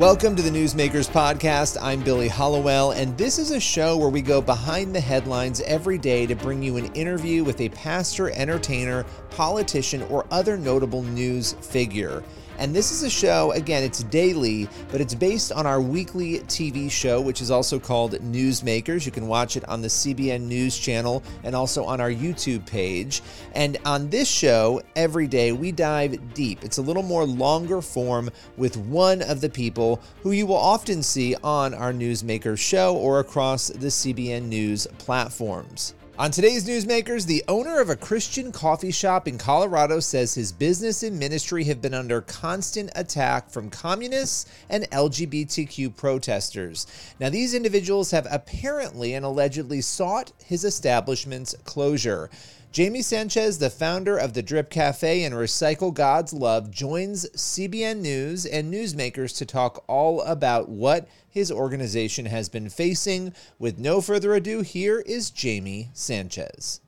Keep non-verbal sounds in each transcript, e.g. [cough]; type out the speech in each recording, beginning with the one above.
Welcome to the Newsmakers Podcast. I'm Billy Hallowell, and this is a show where we go behind the headlines every day to bring you an interview with a pastor, entertainer, politician, or other notable news figure. And this is a show, again, it's daily, but it's based on our weekly TV show, which is also called Newsmakers. You can watch it on the CBN News channel and also on our YouTube page. And on this show, every day, we dive deep. It's a little more longer form with one of the people who you will often see on our Newsmakers show or across the CBN News platforms. On today's Newsmakers, the owner of a Christian coffee shop in Colorado says his business and ministry have been under constant attack from communists and LGBTQ protesters. Now, these individuals have apparently and allegedly sought his establishment's closure. Jamie Sanchez, the founder of the Drip Cafe and Recycle God's Love, joins CBN News and newsmakers to talk all about what his organization has been facing. With no further ado, here is Jamie Sanchez.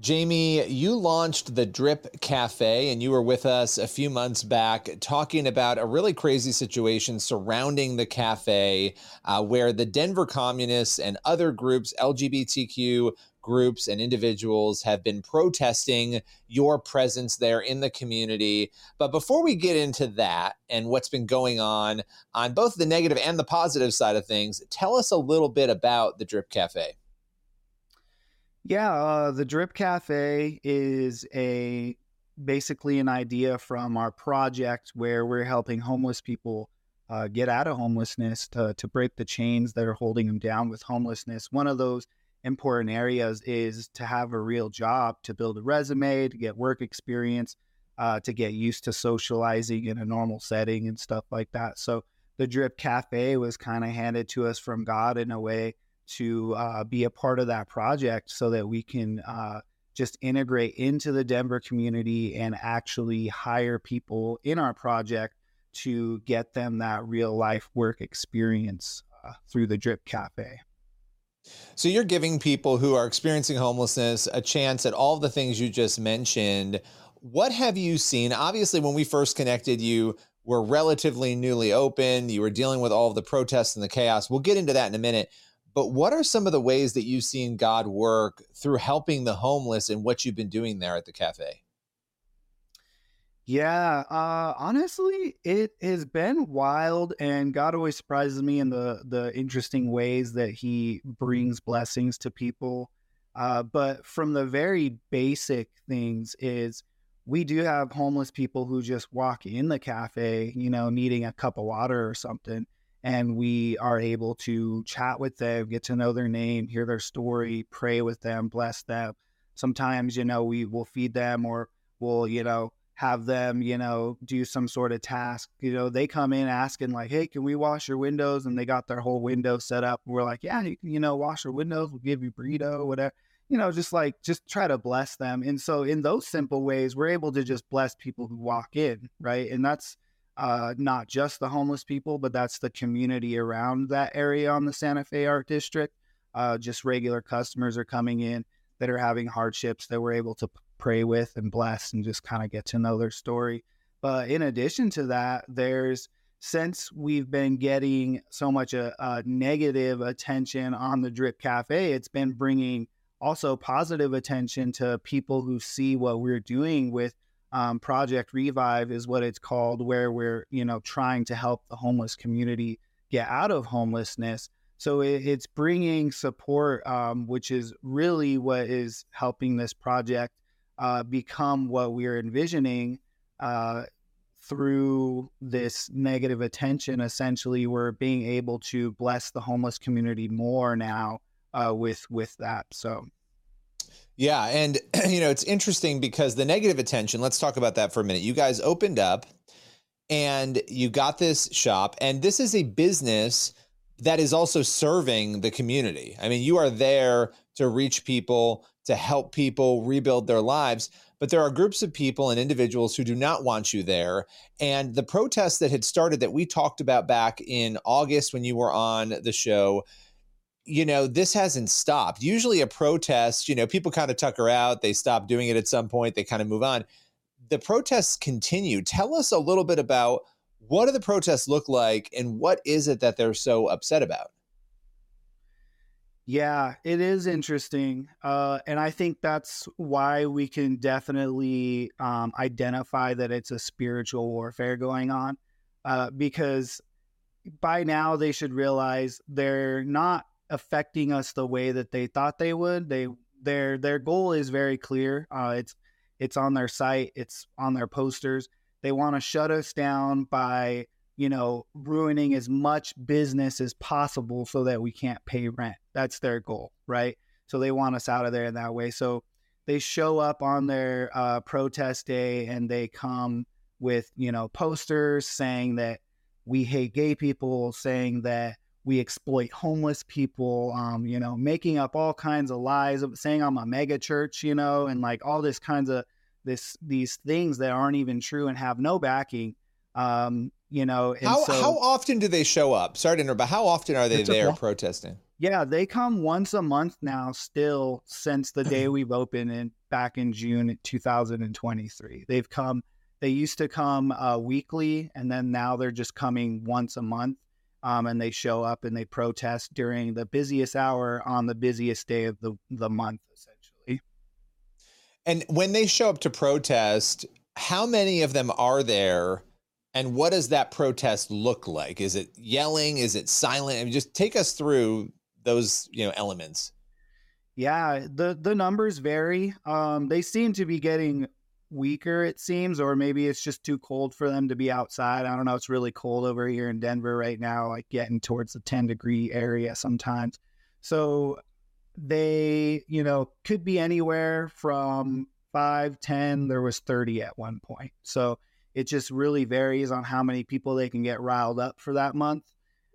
Jamie, you launched the Drip Cafe and you were with us a few months back talking about a really crazy situation surrounding the cafe uh, where the Denver communists and other groups, LGBTQ groups and individuals have been protesting your presence there in the community. But before we get into that and what's been going on on both the negative and the positive side of things, tell us a little bit about the Drip Cafe. Yeah, uh, the Drip Cafe is a basically an idea from our project where we're helping homeless people uh, get out of homelessness to, to break the chains that are holding them down with homelessness. One of those important areas is to have a real job, to build a resume, to get work experience, uh, to get used to socializing in a normal setting and stuff like that. So the Drip Cafe was kind of handed to us from God in a way to uh, be a part of that project so that we can uh, just integrate into the Denver community and actually hire people in our project to get them that real life work experience uh, through the Drip Cafe. So you're giving people who are experiencing homelessness a chance at all the things you just mentioned. What have you seen? Obviously, when we first connected, you were relatively newly open. You were dealing with all of the protests and the chaos. We'll get into that in a minute. But what are some of the ways that you've seen God work through helping the homeless and what you've been doing there at the cafe? Yeah, uh, honestly, it has been wild, and God always surprises me in the the interesting ways that He brings blessings to people. Uh, but from the very basic things is we do have homeless people who just walk in the cafe, you know, needing a cup of water or something, and we are able to chat with them, get to know their name, hear their story, pray with them, bless them. Sometimes, you know, we will feed them or we'll, you know have them, you know, do some sort of task. You know, they come in asking like, "Hey, can we wash your windows?" And they got their whole window set up. We're like, "Yeah, you you know, wash your windows. We'll give you burrito, whatever." You know, just like just try to bless them. And so, in those simple ways, we're able to just bless people who walk in, right? And that's uh, not just the homeless people, but that's the community around that area on the Santa Fe Art District. Uh, just regular customers are coming in that are having hardships that we're able to pray with and bless and just kind of get to know their story. But in addition to that, there's since we've been getting so much a, uh, a negative attention on the Drip Cafe, it's been bringing also positive attention to people who see what we're doing with um, Project Revive is what it's called, where we're you know trying to help the homeless community get out of homelessness. So it, it's bringing support, um, which is really what is helping this project uh, become what we're envisioning uh, through this negative attention. Essentially, we're being able to bless the homeless community more now uh, with with that. So. Yeah, and [clears throat] you know it's interesting because the negative attention. Let's talk about that for a minute. You guys opened up, and you got this shop, and this is a business that is also serving the community. I mean, you are there to reach people to help people rebuild their lives. But there are groups of people and individuals who do not want you there. And the protests that had started that we talked about back in August when you were on the show, you know, this hasn't stopped. Usually a protest, you know, people kind of tucker out, they stop doing it at some point, they kind of move on. The protests continue. Tell us a little bit about What do the protests look like, and what is it that they're so upset about? Yeah, it is interesting. Uh, and I think that's why we can definitely um, identify that it's a spiritual warfare going on. Uh, because by now they should realize they're not affecting us the way that they thought they would. They their their goal is very clear. Uh, it's it's on their site. It's on their posters. They want to shut us down by you know, ruining as much business as possible so that we can't pay rent. That's their goal, right? So they want us out of there in that way. So they show up on their uh, protest day and they come with, you know, posters saying that we hate gay people, saying that we exploit homeless people, um, you know, making up all kinds of lies, saying I'm a mega church, you know, and like all this kinds of this these things that aren't even true and have no backing. Um, you know. how so, how often do they show up? Sorry to interrupt, but how often are they there protesting? Yeah, they come once a month now, still since the day we've opened in back in June 2023. They've come. They used to come uh, weekly, and then now they're just coming once a month. Um, and they show up and they protest during the busiest hour on the busiest day of the the month, essentially. And when they show up to protest, how many of them are there? And what does that protest look like? Is it yelling? Is it silent? I mean, just take us through those, you know, elements. Yeah, the the numbers vary. Um, they seem to be getting weaker, it seems, or maybe it's just too cold for them to be outside. I don't know. It's really cold over here in Denver right now, like getting towards the 10 degree area sometimes. So they, you know, could be anywhere from five, 10. There was 30 at one point. So it just really varies on how many people they can get riled up for that month.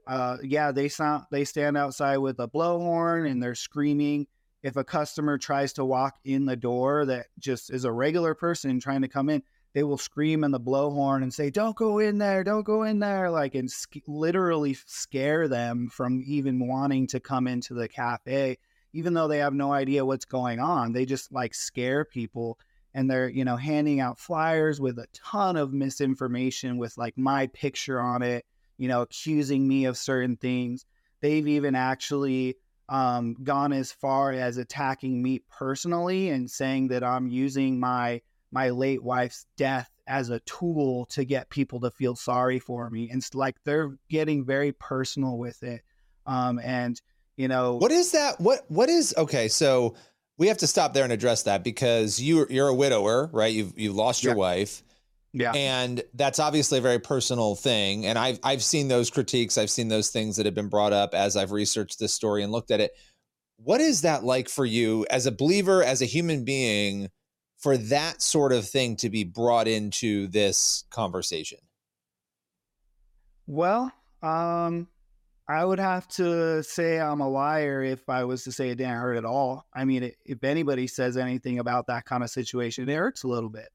Uh, yeah, they sound they stand outside with a blowhorn and they're screaming. If a customer tries to walk in the door that just is a regular person trying to come in, they will scream in the blowhorn and say, "Don't go in there! Don't go in there!" Like and sc- literally scare them from even wanting to come into the cafe, even though they have no idea what's going on. They just like scare people and they're you know handing out flyers with a ton of misinformation with like my picture on it you know accusing me of certain things. They've even actually um, gone as far as attacking me personally and saying that i'm using my my late wife's death as a tool to get people to feel sorry for me. And it's like they're getting very personal with it. Um, and you know what is that? What what is okay so we have to stop there and address that because you you're a widower, right? You've you've lost your yeah. wife. Yeah. And that's obviously a very personal thing. And I've I've seen those critiques. I've seen those things that have been brought up as I've researched this story and looked at it. What is that like for you as a believer, as a human being, for that sort of thing to be brought into this conversation? Well, um, I would have to say I'm a liar if I was to say it didn't hurt at all. I mean, if anybody says anything about that kind of situation, it hurts a little bit.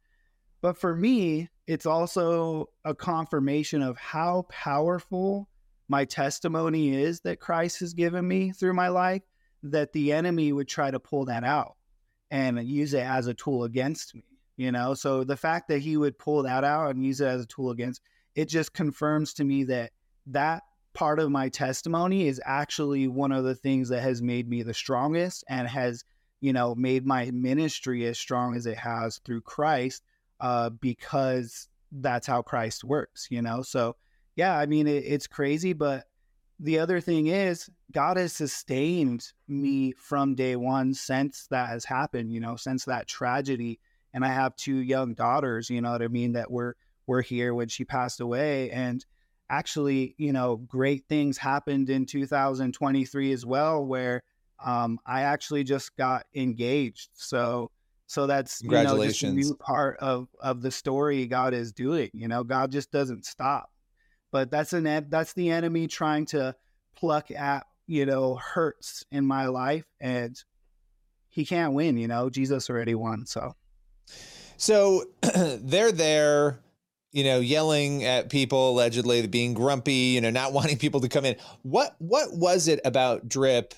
But for me, it's also a confirmation of how powerful my testimony is that Christ has given me through my life, that the enemy would try to pull that out and use it as a tool against me. You know, so the fact that he would pull that out and use it as a tool against it just confirms to me that that part of my testimony is actually one of the things that has made me the strongest and has you know made my ministry as strong as it has through christ uh, because that's how christ works you know? So yeah i mean it, it's crazy but the other thing is god has sustained me from day one since that has happened you know since that tragedy. And i have two young daughters you know what i mean that were were here when she passed away. And actually, you know, great things happened in 2023 as well, where um, I actually just got engaged. So, so that's you know just a new part of of the story God is doing. You know, God just doesn't stop. But that's an that's the enemy trying to pluck at you know hurts in my life, and he can't win. You know, Jesus already won. So, so [clears throat] they're there you know, yelling at people, allegedly being grumpy, you know, not [laughs] wanting people to come in. What what was it about Drip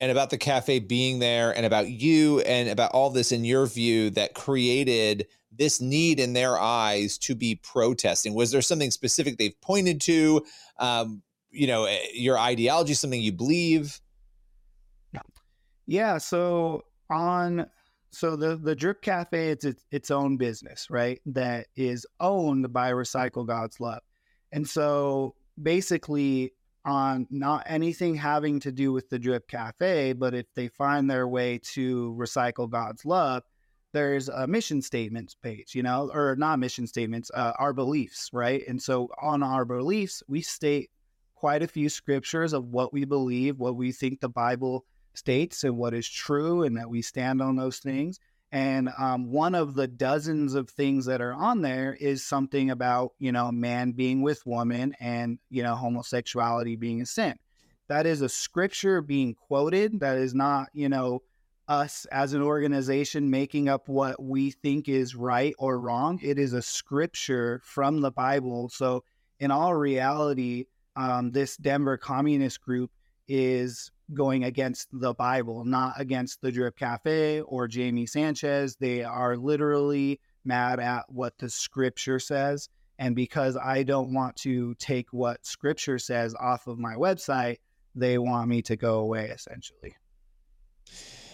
and about the cafe being there and about you and about all this in your view that created this need in their eyes to be protesting? Was there something specific they've pointed to? Um, you know, eh, your ideology, something you believe? Yeah. So on so the the drip cafe it's its, its own business right that is owned by recycle god's love. And so basically on not anything having to do with the drip cafe but if they find their way to recycle god's love there's a mission statements page you know or not mission statements uh, our beliefs right? And so on our beliefs we state quite a few scriptures of what we believe what we think the bible states and what is true, and that we stand on those things. And um, one of the dozens of things that are on there is something about, you know, man being with woman and, you know, homosexuality being a sin. That is a scripture being quoted. That is not, you know, us as an organization making up what we think is right or wrong. It is a scripture from the Bible. So, in all reality, um, this Denver communist group is going against the Bible, not against the Drip Cafe or Jamie Sanchez. They are literally mad at what the scripture says. And because I don't want to take what scripture says off of my website, they want me to go away essentially.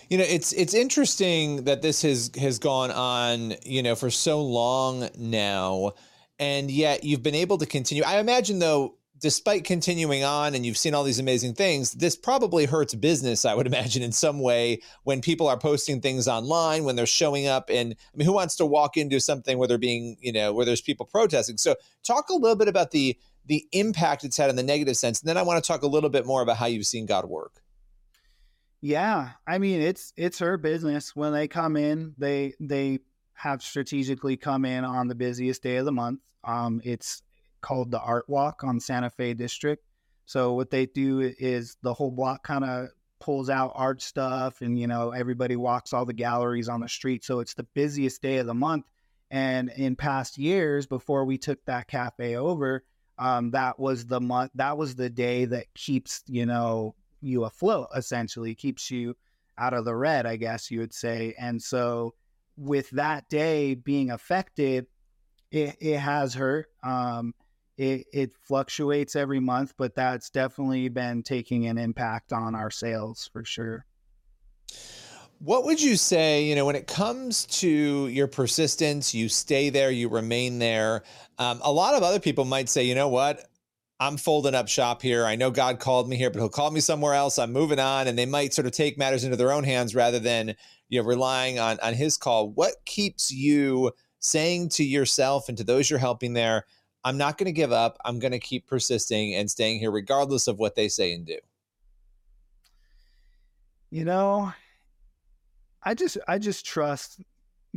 You know, it's it's interesting that this has has gone on, you know, for so long now and yet you've been able to continue. I imagine though despite continuing on and you've seen all these amazing things, this probably hurts business, I would [laughs] imagine, in some way when people are posting things online, when they're showing up. And I mean, who wants to walk into something where they're being, you know, where there's people protesting? So talk a little bit about the the impact it's had in the negative sense. And then I want to talk a little bit more about how you've seen God work. Yeah. I mean, it's it's her business. When they come in, they they have strategically come in on the busiest day of the month. Um, it's called the Art Walk on Santa Fe District. So what they do is the whole block kind of pulls out art stuff and you know everybody walks all the galleries on the street. So it's the busiest day of the month. And in past years before we took that cafe over um, that was the month that was the day that keeps you know you afloat essentially. Keeps you out of the red i guess you would say. And so with that day being affected it, it has hurt. Um, it, it fluctuates every month, but that's definitely been taking an impact on our sales for sure. What would you say, you know, when it comes to your persistence, you stay there, you remain there? Um, a lot of other people might say, you know what? I'm folding up shop here. I know God called me here, but he'll call me somewhere else. I'm moving on. And they might sort of take matters into their own hands rather than, you know, relying on, on his call. What keeps you saying to yourself and to those you're helping there, I'm not going to give up. I'm going to keep persisting and staying here, regardless of what they say and do. You know, I just I just trust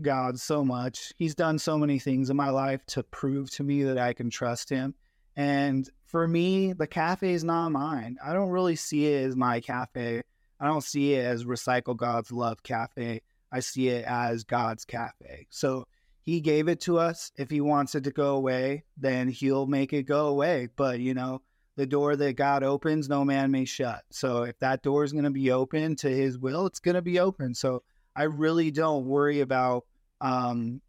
God so much. He's done so many things in my life to prove to me that I can trust him. And for me, the cafe is not mine. I don't really see it as my cafe. I don't see it as Recycle God's Love Cafe. I see it as God's cafe. So he gave it to us. If he wants it to go away, then he'll make it go away. But, you know, the door that God opens, no man may shut. So if that door is going to be open to his will, it's going to be open. So I really don't worry about um,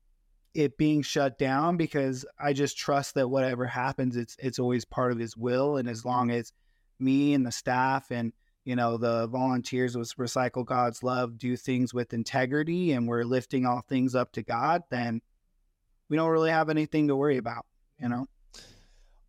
it being shut down because I just trust that whatever happens, it's it's always part of his will. And as long as me and the staff and you know the volunteers with recycle god's love do things with integrity and we're lifting all things up to god then we don't really have anything to worry about, you know.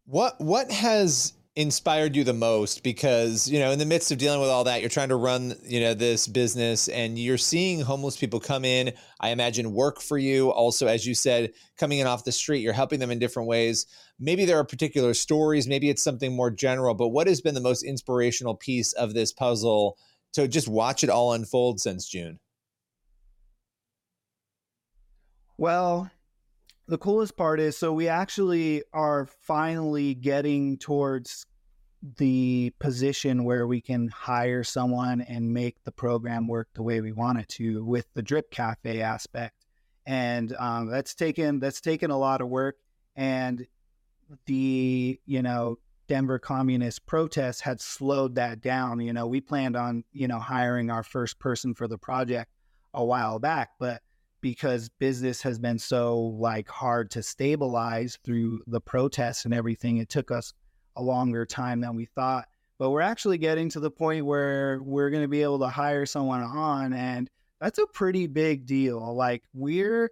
What what has inspired you the most? Because you know in the midst of dealing with all that you're trying to run you know this business and you're seeing homeless people come in. I imagine work for you. Also as you said coming in off the street you're helping them in different ways. Maybe there are particular stories. Maybe it's something more general but what has been the most inspirational piece of this puzzle to just watch it all unfold since june? Well the coolest part is so we actually are finally getting towards the position where we can hire someone and make the program work the way we want it to with the drip cafe aspect. And um, that's taken that's taken a lot of work. And the you know denver communist protests had slowed that down. You know we planned on you know hiring our first person for the project a while back but because business has been so like hard to stabilize through the protests and everything. It took us a longer time than we thought, but we're actually getting to the point where we're going to be able to hire someone on, and that's a pretty big deal. Like we're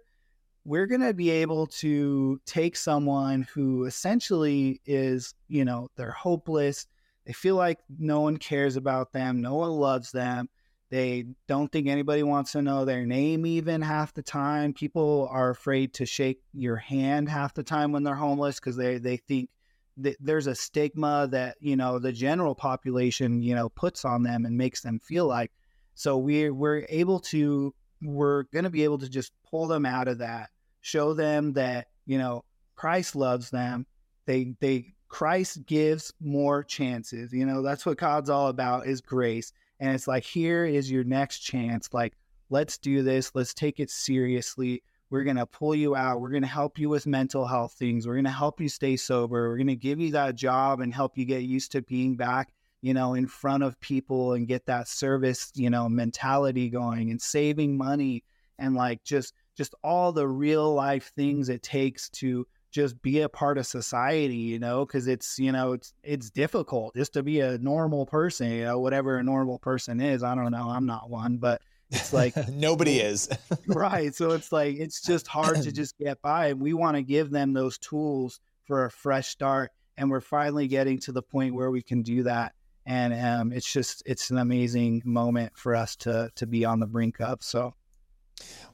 we're going to be able to take someone who essentially is, you know, they're hopeless. They feel like no one cares about them, no one loves them. They don't think anybody wants to know their name, even half the time. People are afraid to shake your hand half the time when they're homeless because they, they think that there's a stigma that, you know, the general population, you know, puts on them and makes them feel like. So we're, we're able to we're going to be able to just pull them out of that, show them that, you know, Christ loves them. They, they, Christ gives more chances. You know, that's what God's all about is grace. And it's like, here is your next chance. Like, let's do this. Let's take it seriously. We're going to pull you out. We're going to help you with mental health things. We're going to help you stay sober. We're going to give you that job and help you get used to being back you know, in front of people and get that service, you know, mentality going and saving money and like just just all the real life things it takes to just be a part of society, you know, because it's you know it's it's difficult just to be a normal person, you know, whatever a normal person is. I don't know, I'm not one, but it's like [laughs] nobody is [laughs] right. So it's like it's just hard to [laughs] just get by, and we want to give them those tools for a fresh start, and we're finally getting to the point where we can do that and um, it's just it's an amazing moment for us to to be on the brink of. So.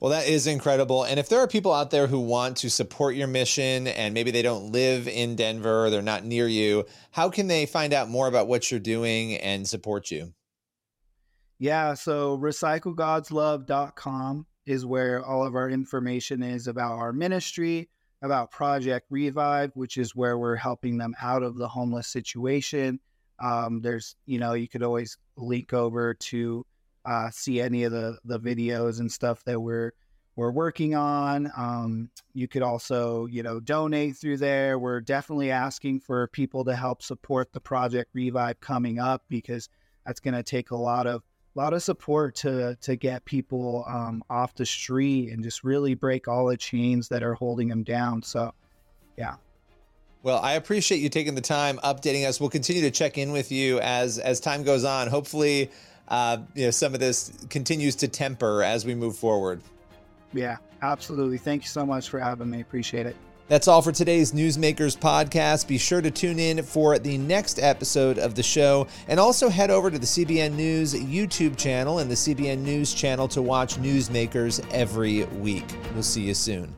Well, that is incredible. And if there are people out there who want to support your mission and maybe they don't live in Denver they're not near you, how can they find out more about what you're doing and support you? Yeah, so recyclegodslove.com is where all of our information is about our ministry, about Project Revive, which is where we're helping them out of the homeless situation um, there's, you know, you could always link over to uh, see any of the the videos and stuff that we're we're working on. Um, you could also, you know, donate through there. We're definitely asking for people to help support the project Revive coming up because that's going to take a lot of a lot of support to to get people um, off the street and just really break all the chains that are holding them down. So, yeah. Well, I appreciate you taking the time updating us. We'll continue to check in with you as as time goes on. Hopefully, uh, you know some of this continues to temper as we move forward. Yeah, absolutely. Thank you so much for having me. Appreciate it. That's all for today's Newsmakers podcast. Be sure to tune in for the next episode of the show and also head over to the CBN News YouTube channel and the CBN News channel to watch Newsmakers every week. We'll see you soon.